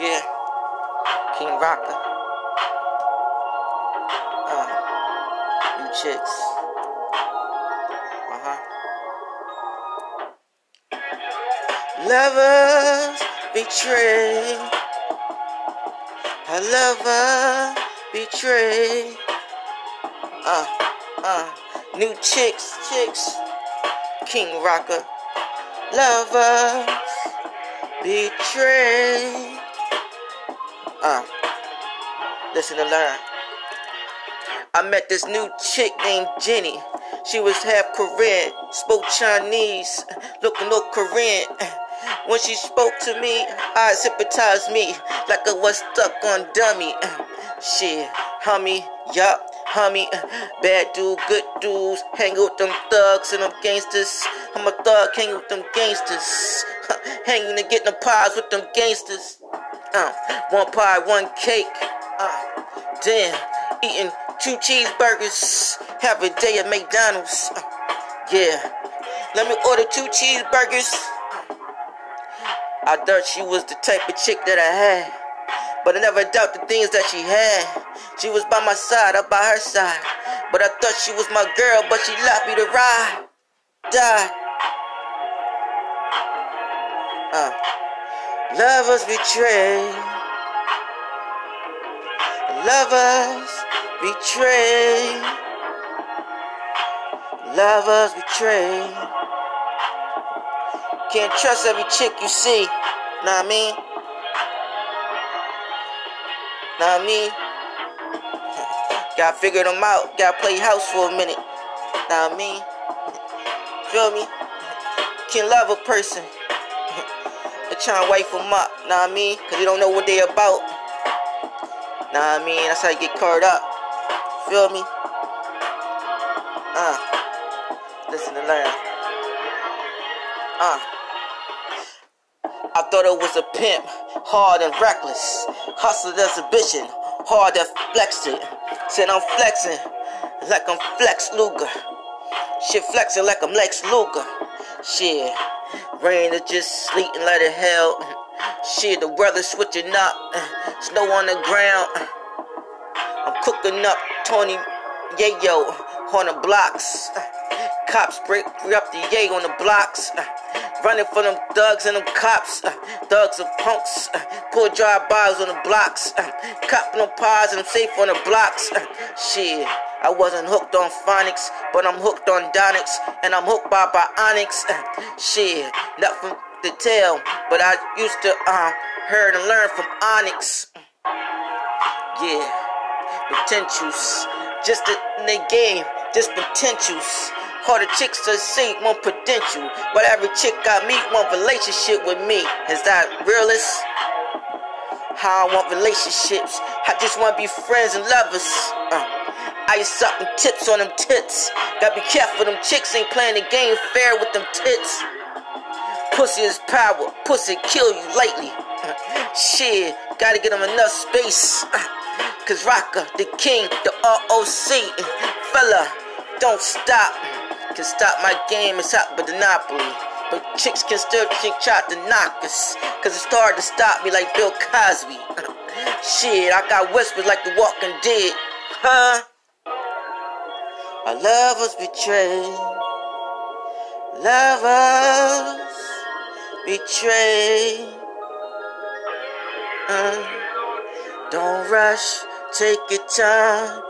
Yeah. King Rocker. Uh, new chicks. Uh huh. Lovers betray. A lover betray. Uh, uh, new chicks, chicks. King Rocker. Lovers betray. Uh, listen to learn. I met this new chick named Jenny. She was half Korean, spoke Chinese, looking no Korean. When she spoke to me, eyes hypnotized me like I was stuck on dummy. Shit, hummy, yup, hummy, bad dude, good dudes, hang with them thugs and them gangsters. I'm a thug, hanging with them gangsters, hanging and getting the pies with them gangsters. Uh, one pie, one cake. Uh, damn, eating two cheeseburgers half a day at McDonald's. Uh, yeah, let me order two cheeseburgers. I thought she was the type of chick that I had, but I never doubt the things that she had. She was by my side, up by her side, but I thought she was my girl, but she left me to ride, die. Uh. Lovers betray. Lovers betray. Lovers betray. Can't trust every chick you see. Know what I mean? Know what I mean? Gotta figure them out. Gotta play house for a minute. Know what I mean? Feel me? Can love a person. but trying to wipe them up, know what I mean? Because they don't know what they about. Know what I mean? That's how you get caught up. Feel me? Uh. Listen to learn. Uh. I thought it was a pimp, hard and reckless. Hustled exhibition, hard that flexed it. Said I'm flexing like I'm Flex Luger. Shit flexing like I'm Lex Luger. Shit. Rain is just and let it hell. Shit, the weather switching up. Snow on the ground. I'm cooking up Tony Yayo on the blocks. Cops break free up the yay on the blocks. Uh, running for them thugs and them cops. Uh, thugs and punks. Uh, Pull drive-bys on the blocks. Copping them pies and I'm safe on the blocks. Shit. I wasn't hooked on phonics, but I'm hooked on Donix, and I'm hooked by bionics. Shit, nothing to tell, but I used to uh, heard and learn from Onyx. Yeah, potentials, just in the game, just potentials. Harder chicks to see, want potential. But every chick I meet want relationship with me. Is that realist? How I want relationships. I just want to be friends and lovers. Uh. I just suck them tips on them tits. Gotta be careful, them chicks ain't playing the game fair with them tits. Pussy is power, pussy kill you lately. Uh, shit, gotta get them enough space. Uh, Cause Rocker, the king, the ROC, uh, fella, don't stop. Can stop my game, it's hot but monopoly. But chicks can still try to knock us. Cause it's hard to stop me like Bill Cosby. Shit, I got whispers like the walking dead. Huh? Our love lovers betray. Lovers betray. Uh, don't rush, take your time.